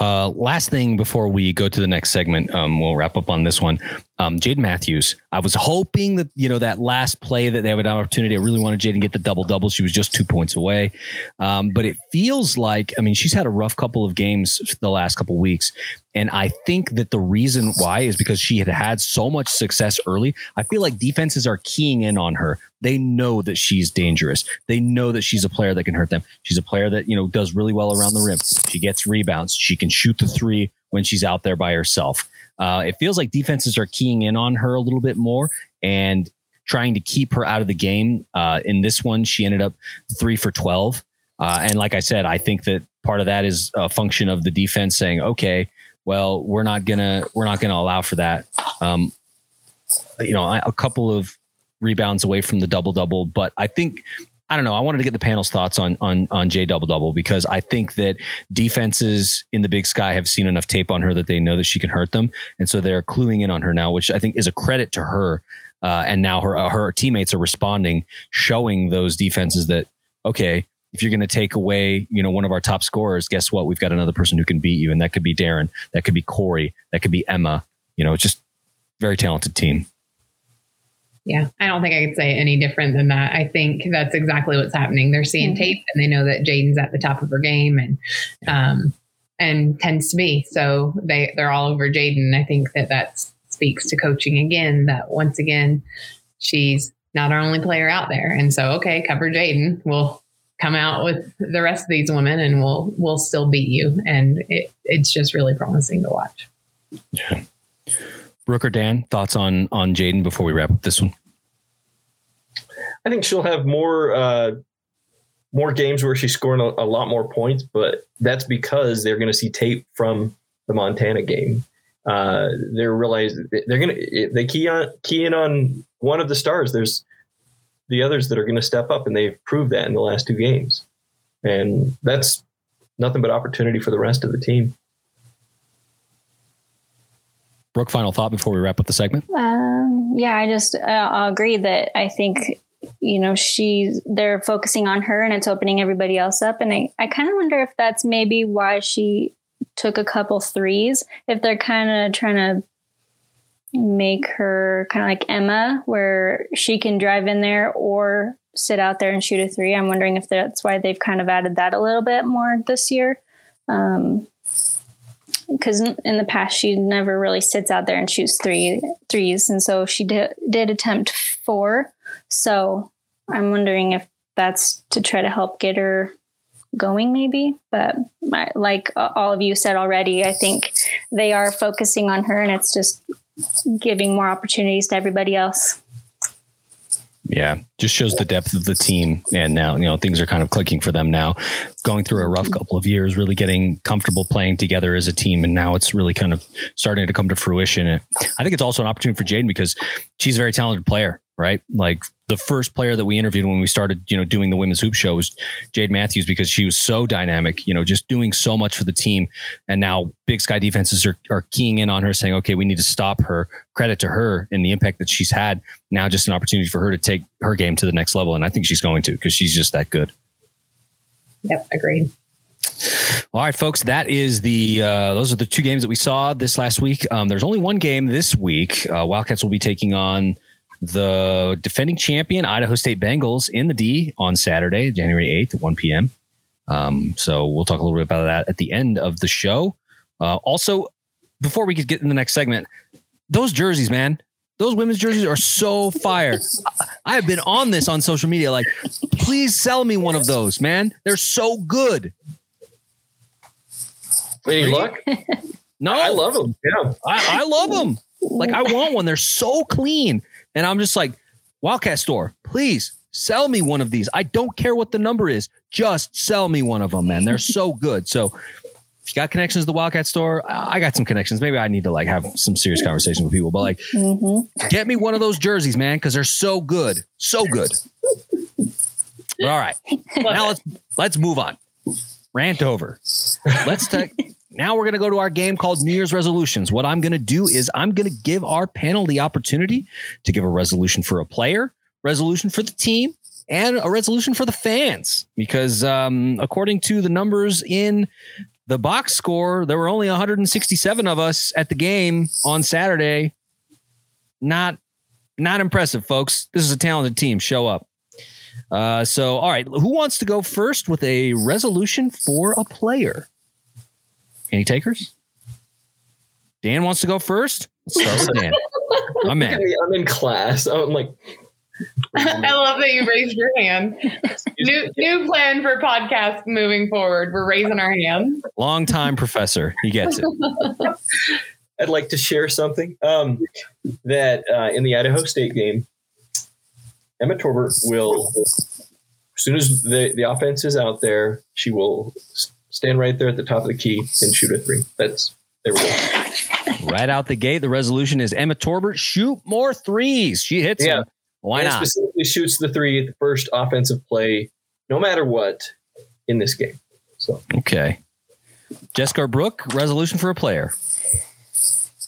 Uh, last thing before we go to the next segment, um, we'll wrap up on this one. Um, Jaden Matthews. I was hoping that you know that last play that they have an opportunity. I really wanted Jaden to get the double double. She was just two points away, um, but it feels like I mean she's had a rough couple of games the last couple of weeks, and I think that the reason why is because she had had so much success early. I feel like defenses are keying in on her. They know that she's dangerous. They know that she's a player that can hurt them. She's a player that, you know, does really well around the rim. She gets rebounds. She can shoot the three when she's out there by herself. Uh, it feels like defenses are keying in on her a little bit more and trying to keep her out of the game. Uh, in this one, she ended up three for 12. Uh, and like I said, I think that part of that is a function of the defense saying, okay, well, we're not gonna we're not gonna allow for that. Um, you know, a couple of rebounds away from the double double, but I think I don't know. I wanted to get the panel's thoughts on on on Jay Double Double because I think that defenses in the Big Sky have seen enough tape on her that they know that she can hurt them, and so they're cluing in on her now, which I think is a credit to her. Uh, and now her uh, her teammates are responding, showing those defenses that okay, if you're going to take away, you know, one of our top scorers, guess what? We've got another person who can beat you, and that could be Daryn, that could be Kori, that could be Emma. You know, just very talented team. Yeah, I don't think I could say any different than that. I think that's exactly what's happening. They're seeing mm-hmm. tape and they know that Jaden's at the top of her game and um, and tends to be. So they they're all over Jaden. I think that that speaks to coaching again. That once again, she's not our only player out there, and so okay, cover Jaden. We'll come out with the rest of these women and we'll we'll still beat you and it, it's just really promising to watch yeah brooke or dan thoughts on on jaden before we wrap up this one i think she'll have more uh more games where she's scoring a, a lot more points but that's because they're going to see tape from the montana game uh they're realizing they're gonna they key on key in on one of the stars there's the others that are going to step up, and they've proved that in the last two games. And that's nothing but opportunity for the rest of the team. Brooke, final thought before we wrap up the segment. Um, yeah, I just uh, agree that I think you know she's they're focusing on her and it's opening everybody else up, and I I kind of wonder if that's maybe why she took a couple threes. If they're kind of trying to make her kind of like Emma, where she can drive in there or sit out there and shoot a three. I'm wondering if that's why they've kind of added that a little bit more this year. Um, because in the past she never really sits out there and shoots three threes, and so she did did attempt four. So I'm wondering if that's to try to help get her going, maybe. But my, like all of you said already, I think they are focusing on her, and it's just giving more opportunities to everybody else. Yeah, just shows the depth of the team. And now, you know, things are kind of clicking for them now, going through a rough mm-hmm. couple of years, really getting comfortable playing together as a team. And now it's really kind of starting to come to fruition. I think it's also an opportunity for Jaden because she's a very talented player. Right? Like the first player that we interviewed when we started, you know, doing the women's hoop show was Jade Matthews because she was so dynamic, you know, just doing so much for the team. And now Big Sky defenses are, are keying in on her, saying, okay, we need to stop her. Credit to her and the impact that she's had. Now, just an opportunity for her to take her game to the next level. And I think she's going to because she's just that good. Yep, agreed. All right, folks. That is the uh, those are the two games that we saw this last week. Um, there's only one game this week. Uh, Wildcats will be taking on the defending champion Idaho State Bengals in the D on Saturday, January 8th at 1 p.m. Um, so we'll talk a little bit about that at the end of the show. Uh, also, before we could get in the next segment, those jerseys, man, those women's jerseys are so fire. I have been on this on social media. Like, please sell me one of those, man. They're so good. Any luck? No, I love them. Yeah. I, I love them. Like, I want one. They're so clean. And I'm just like, Wildcat Store, please sell me one of these. I don't care what the number is. Just sell me one of them, man. They're so <laughs> good. So if you got connections to the Wildcat Store, I got some connections. Maybe I need to like have some serious conversation with people, but like, mm-hmm. get me one of those jerseys, man, because they're so good. So good. All right. now let's let's move on. Rant over. Let's take <laughs> now we're going to go to our game called New Year's resolutions. What I'm going to do is I'm going to give our panel the opportunity to give a resolution for a player, resolution for the team, and a resolution for the fans. Because um, according to the numbers in the box score, there were only 167 of us at the game on Saturday. Not, not impressive, folks. This is a talented team. Show up. Uh, so, all right, who wants to go first with a resolution for a player? Any takers? Dan wants to go first. Let's start with Dan. <laughs> My man. I'm in class. I'm like. <laughs> I love that you raised your hand. new new plan for podcast moving forward. We're raising our hand. Long time professor. He gets it. <laughs> I'd like to share something um, that uh, in the Idaho State game, Emma Torbert will, as soon as the, the offense is out there, she will stand right there at the top of the key and shoot a three. That's there we go. right out the gate, the resolution is Emma Torbert shoot more threes. She hits yeah. them. Why and not? Specifically shoots the three at the first offensive play, no matter what, in this game. So okay, Jessica Brooke, resolution for a player.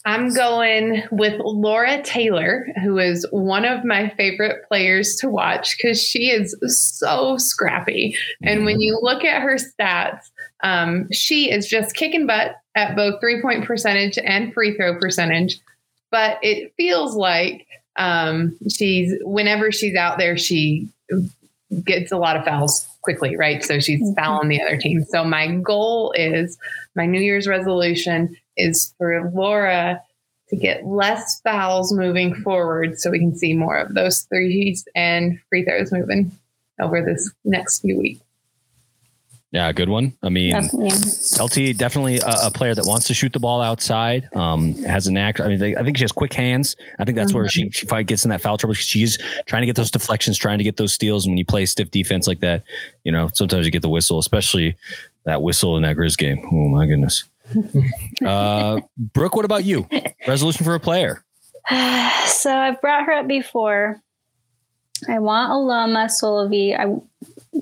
I'm going with Laura Taylor, who is one of my favorite players to watch because she is so scrappy. And when mm-hmm. you look at her stats, um, she is just kicking butt at both three point percentage and free throw percentage. But it feels like um, she's, whenever she's out there, she gets a lot of fouls quickly, right? So she's mm-hmm. fouling the other team. So my goal is my New Year's resolution is for Laura to get less fouls moving forward so we can see more of those threes and free throws moving over this next few weeks. Yeah, good one. I mean. LT definitely a, a, player that wants to shoot the ball outside. Um, has an act. I mean, they, I think she has quick hands. I think that's mm-hmm. where she, she probably gets in that foul trouble. Because she's trying to get those deflections, trying to get those steals. And when you play stiff defense like that, you know, sometimes you get the whistle, especially that whistle in that Grizz game. Oh my goodness <laughs> uh, Brooke, what about you? Resolution for a player? <sighs> So I've brought her up before. I want Aloma Solovey I,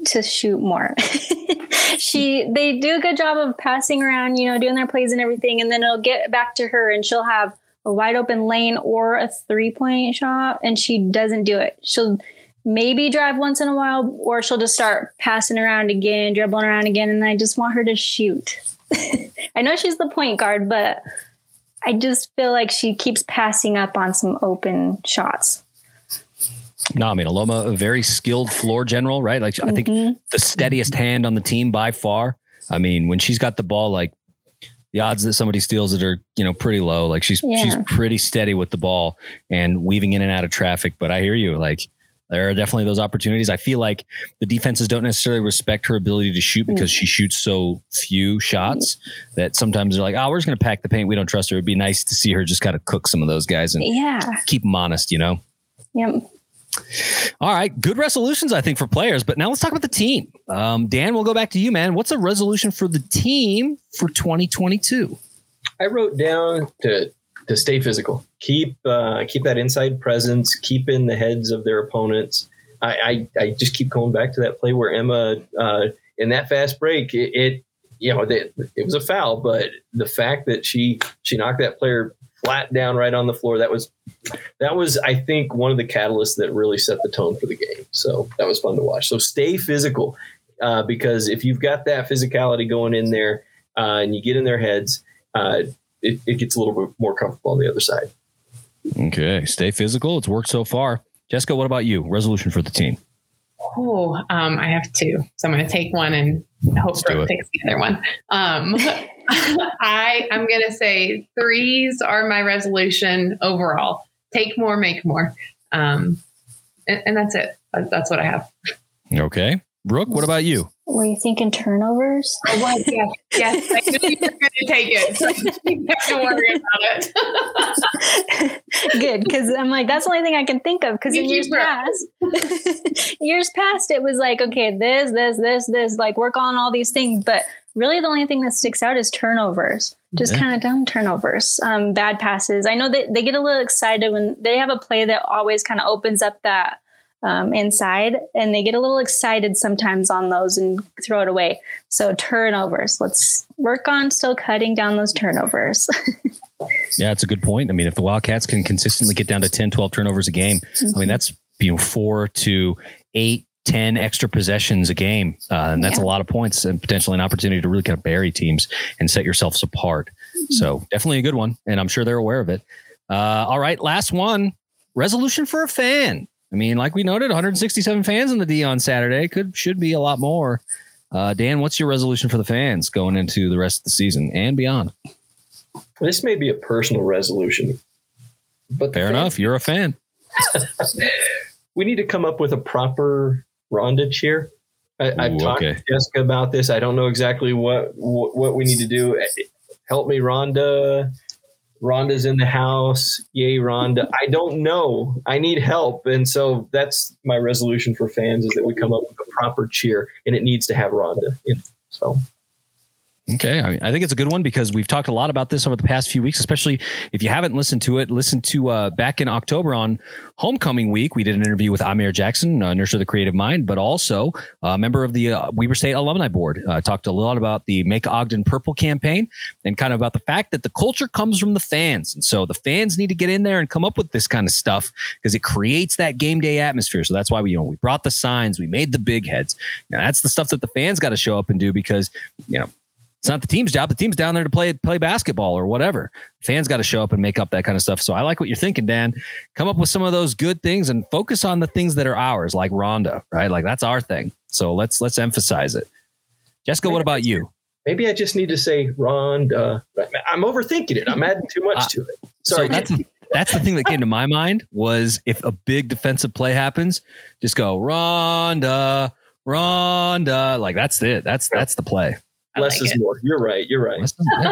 to shoot more. <laughs> she they do a good job of passing around, you know, doing their plays and everything, and then it'll get back to her, and she'll have a wide open lane or a three point shot, and she doesn't do it. She'll maybe drive once in a while, or she'll just start passing around again, dribbling around again, and I just want her to shoot. <laughs> I know she's the point guard, but I just feel like she keeps passing up on some open shots. No, I mean Aloma, a very skilled floor general, right? Like mm-hmm. I think mm-hmm. the steadiest hand on the team by far. I mean, when she's got the ball, like the odds that somebody steals it are, you know, pretty low. Like she's yeah. she's pretty steady with the ball and weaving in and out of traffic. But I hear you, like there are definitely those opportunities. I feel like the defenses don't necessarily respect her ability to shoot because she shoots so few shots that sometimes they're like, oh, we're just going to pack the paint. We don't trust her. It'd be nice to see her just kind of cook some of those guys and yeah. keep them honest, you know? Yep. All right. Good resolutions, I think, for players. But now let's talk about the team. Um, Dan, we'll go back to you, man. What's a resolution for the team for 2022? I wrote down to to stay physical, keep uh, keep that inside presence, keep in the heads of their opponents. I, I, I just keep going back to that play where Emma uh, in that fast break, it, it you know it, it was a foul, but the fact that she she knocked that player flat down right on the floor that was that was I think one of the catalysts that really set the tone for the game. So that was fun to watch. So stay physical uh, because if you've got that physicality going in there uh, and you get in their heads, uh, it, it gets a little bit more comfortable on the other side. Okay, stay physical. It's worked so far. Jessica, what about you? Resolution for the team? Oh, um, I have two. So I'm going to take one and hope Brooke takes the other one. Um, <laughs> I I'm going to say threes are my resolution overall. Take more, make more. Um, and, and that's it. That's what I have. Okay. Brooke, what about you? Were you thinking turnovers? I was, yes, yes. I knew you were going to take it. So you have to worry about it. Good, because I'm like, that's the only thing I can think of. Because in years past, <laughs> years past, it was like, okay, this, this, this, this, like work on all these things. But really, the only thing that sticks out is turnovers. Just yeah. kind of dumb turnovers, um, bad passes. I know that they get a little excited when they have a play that always kind of opens up that um, inside and they get a little excited sometimes on those and throw it away. So turnovers, let's work on still cutting down those turnovers. <laughs> yeah, it's a good point. I mean, if the Wildcats can consistently get down to 10, 12 turnovers a game, mm-hmm. I mean, mm-hmm. that's, you know, four to eight 10 extra possessions a game. Uh, and that's yeah. a lot of points and potentially an opportunity to really kind of bury teams and set yourselves apart. Mm-hmm. So definitely a good one. And I'm sure they're aware of it. Uh, all right. Last one resolution for a fan. I mean, like we noted, 167 fans in the D on Saturday. Could should be a lot more. Uh, Dan, what's your resolution for the fans going into the rest of the season and beyond? This may be a personal resolution, but fair fans, enough. You're a fan. <laughs> we need to come up with a proper Ronda cheer. I, have talked okay. to Jessica about this. I don't know exactly what, what, what we need to do. Help me, Ronda. Ronda's in the house. Yay, Ronda. I don't know. I need help. And so that's my resolution for fans is that we come up with a proper cheer and it needs to have Ronda. In. So Okay. I, mean, I, think it's a good one because we've talked a lot about this over the past few weeks, especially if you haven't listened to it, listen to uh, back in October on homecoming week. We did an interview with Amir Jackson, uh, Nurture the Creative Mind, but also a member of the uh, Weber State Alumni Board. Uh, talked a lot about the Make Ogden Purple campaign and kind of about the fact that the culture comes from the fans. And so the fans need to get in there and come up with this kind of stuff because it creates that game day atmosphere. So that's why we, you know, we brought the signs, we made the big heads. Now, that's the stuff that the fans got to show up and do because, you know, it's not the team's job. The team's down there to play play basketball or whatever. Fans got to show up and make up that kind of stuff. So I like what you're thinking, Dan. Come up with some of those good things and focus on the things that are ours, like Ronda, right? Like that's our thing. So let's let's emphasize it. Jessica, what about you? Maybe I just need to say Ronda. I'm overthinking it. I'm adding too much <laughs> uh, to it. Sorry. So that's that's the thing that came to my mind was if a big defensive play happens, just go Ronda, Ronda. Like that's it. That's that's the play. Less like is it. more. You're right. You're right.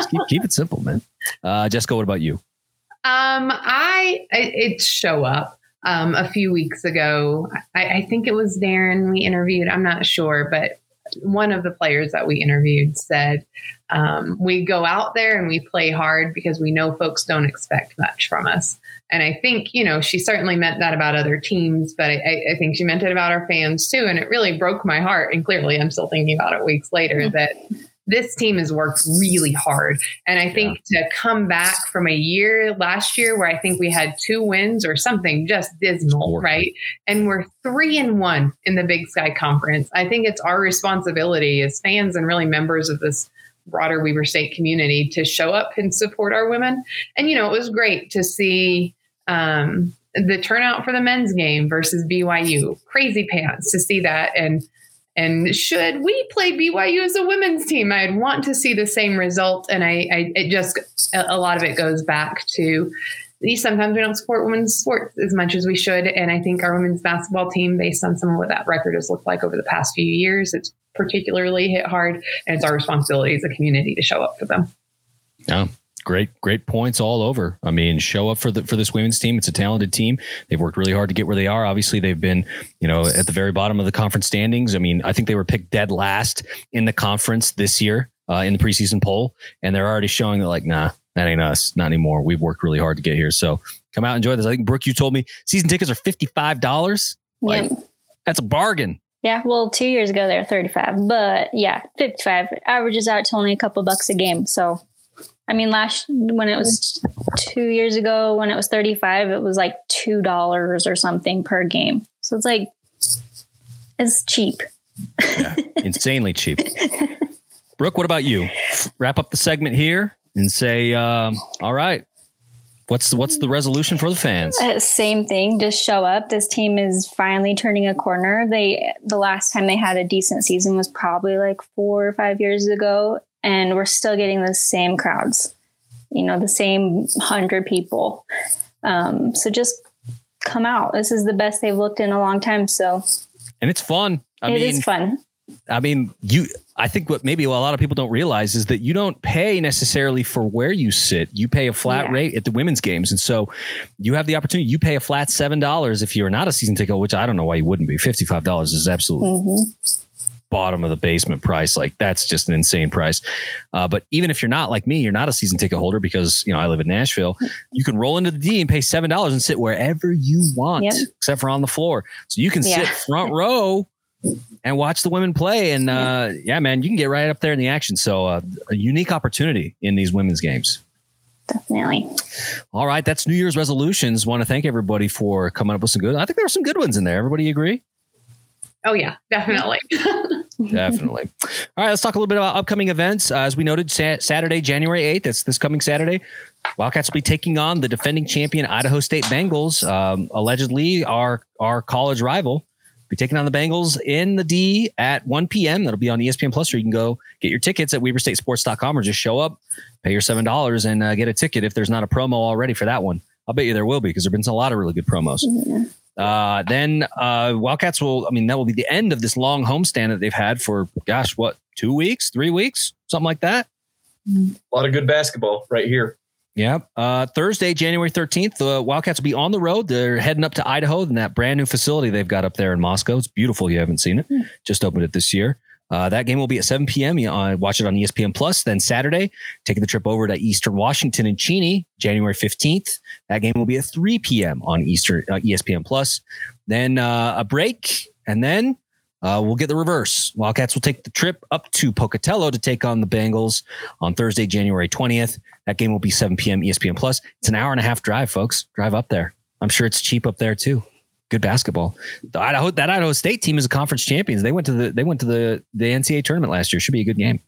keep, keep, it simple, man. Uh, Jessica, what about you? Um, I, I it show up. Um, a few weeks ago, I, I think it was Daryn we interviewed. I'm not sure, but one of the players that we interviewed said, um, We go out there and we play hard because we know folks don't expect much from us. And I think, you know, she certainly meant that about other teams, but I, I think she meant it about our fans too. And it really broke my heart. And clearly, I'm still thinking about it weeks later mm-hmm. that this team has worked really hard. And I think yeah. to come back from a year last year where I think we had two wins or something just dismal, right? And we're three and one in the Big Sky Conference. I think it's our responsibility as fans and really members of this broader Weber State community to show up and support our women. And, you know, it was great to see um, the turnout for the men's game versus BYU. Crazy pants to see that. And and should we play BYU as a women's team, I'd want to see the same result. And I, I it just a lot of it goes back to sometimes we don't support women's sports as much as we should. And I think our women's basketball team, based on some of what that record has looked like over the past few years, it's particularly hit hard. And it's our responsibility as a community to show up for them. Yeah great, great points all over. I mean, show up for the for this women's team. It's a talented team. They've worked really hard to get where they are. Obviously, they've been, you know, at the very bottom of the conference standings. I mean, I think they were picked dead last in the conference this year uh, in the preseason poll, and they're already showing that like, nah, that ain't us, not anymore. We've worked really hard to get here. So come out, enjoy this. I think Brooke, you told me season tickets are fifty five dollars. Like yeah. that's a bargain. Yeah, well, two years ago they were 35, but yeah, 55 averages out to only a couple bucks a game. So, I mean, last when it was two years ago, when it was 35, it was like $2 or something per game. So it's like, it's cheap. Yeah, <laughs> insanely cheap. Brooke, what about you? Wrap up the segment here and say, um, all right, What's what's the resolution for the fans? Uh, same thing. Just show up. This team is finally turning a corner. They the last time they had a decent season was probably like four or five years ago, and we're still getting the same crowds. You know, the same hundred people. Um, so just come out. This is the best they've looked in a long time. So, and it's fun. I it mean, is fun. I mean, you. I think what maybe a lot of people don't realize is that you don't pay necessarily for where you sit. You pay a flat yeah. rate at the women's games, and so you have the opportunity. You pay a flat seven dollars if you're not a season ticket, which I don't know why you wouldn't be. Fifty five dollars is absolutely mm-hmm. Bottom of the basement price. Like that's just an insane price. Uh, but even if you're not like me, you're not a season ticket holder because you know I live in Nashville. You can roll into the D and pay seven dollars and sit wherever you want, yep. except for on the floor. So you can yeah. sit front row and watch the women play. And uh, yeah, man, you can get right up there in the action. So uh, a unique opportunity in these women's games. Definitely. All right, that's New Year's resolutions. Want to thank everybody for coming up with some good. I think there were some good ones in there. Everybody agree? Oh yeah, definitely. <laughs> definitely. All right, let's talk a little bit about upcoming events. Uh, as we noted, sa- Saturday, January eighth. That's this coming Saturday. Wildcats will be taking on the defending champion Idaho State Bengals. Um, allegedly, our our college rival be taking on the Bengals in the D at 1 p.m. That'll be on ESPN Plus, or you can go get your tickets at WeberStateSports.com or just show up, pay your seven dollars, and uh, get a ticket if there's not a promo already for that one. I'll bet you there will be because there've been a lot of really good promos. Mm-hmm. Uh, then uh, Wildcats will, I mean, that will be the end of this long homestand that they've had for, gosh, what, two weeks, three weeks, something like that. A lot of good basketball right here. Yeah. Uh, Thursday, January 13th, the Wildcats will be on the road. They're heading up to Idaho in that brand new facility they've got up there in Moscow. It's beautiful. You haven't seen it. Hmm. Just opened it this year. Uh, that game will be at 7 p.m. You uh, watch it on ESPN Plus. Then Saturday, taking the trip over to Eastern Washington and Cheney, January 15th. That game will be at 3 p.m. on Eastern uh, ESPN Plus. Then uh, a break, and then uh, we'll get the reverse. Wildcats will take the trip up to Pocatello to take on the Bengals on Thursday, January 20th. That game will be 7 p.m. ESPN Plus. It's an hour and a half drive, folks. Drive up there. I'm sure it's cheap up there too. Good basketball. The Idaho, that Idaho State team is a conference champions. They went to the they went to the the NCAA tournament last year. Should be a good game.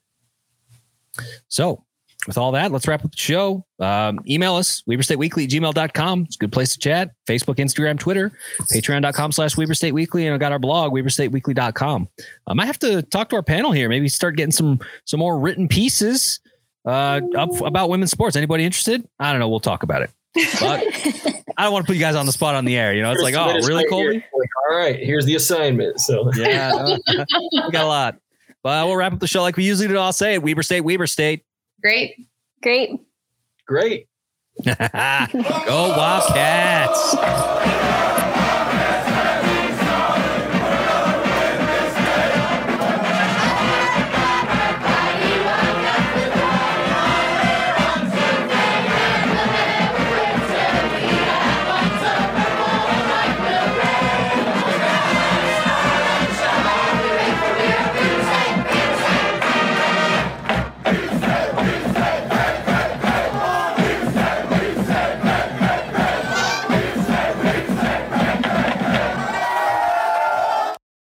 So with all that, let's wrap up the show. Um, email us, WeberStateWeekly at gmail.com. It's a good place to chat. Facebook, Instagram, Twitter, patreon.com slash Weber State Weekly. And I got our blog, WeberStateWeekly.com. I might have to talk to our panel here, maybe start getting some some more written pieces uh, up about women's sports. Anybody interested? I don't know. We'll talk about it. But <laughs> I don't want to put you guys on the spot on the air. You know, it's like, oh, really, Colby? Like, all right, here's the assignment. So yeah, <laughs> we got a lot. But we'll wrap up the show like we usually do. I'll say it. Weber State, Weber State. Great. Great. Great. <laughs> Go Wildcats.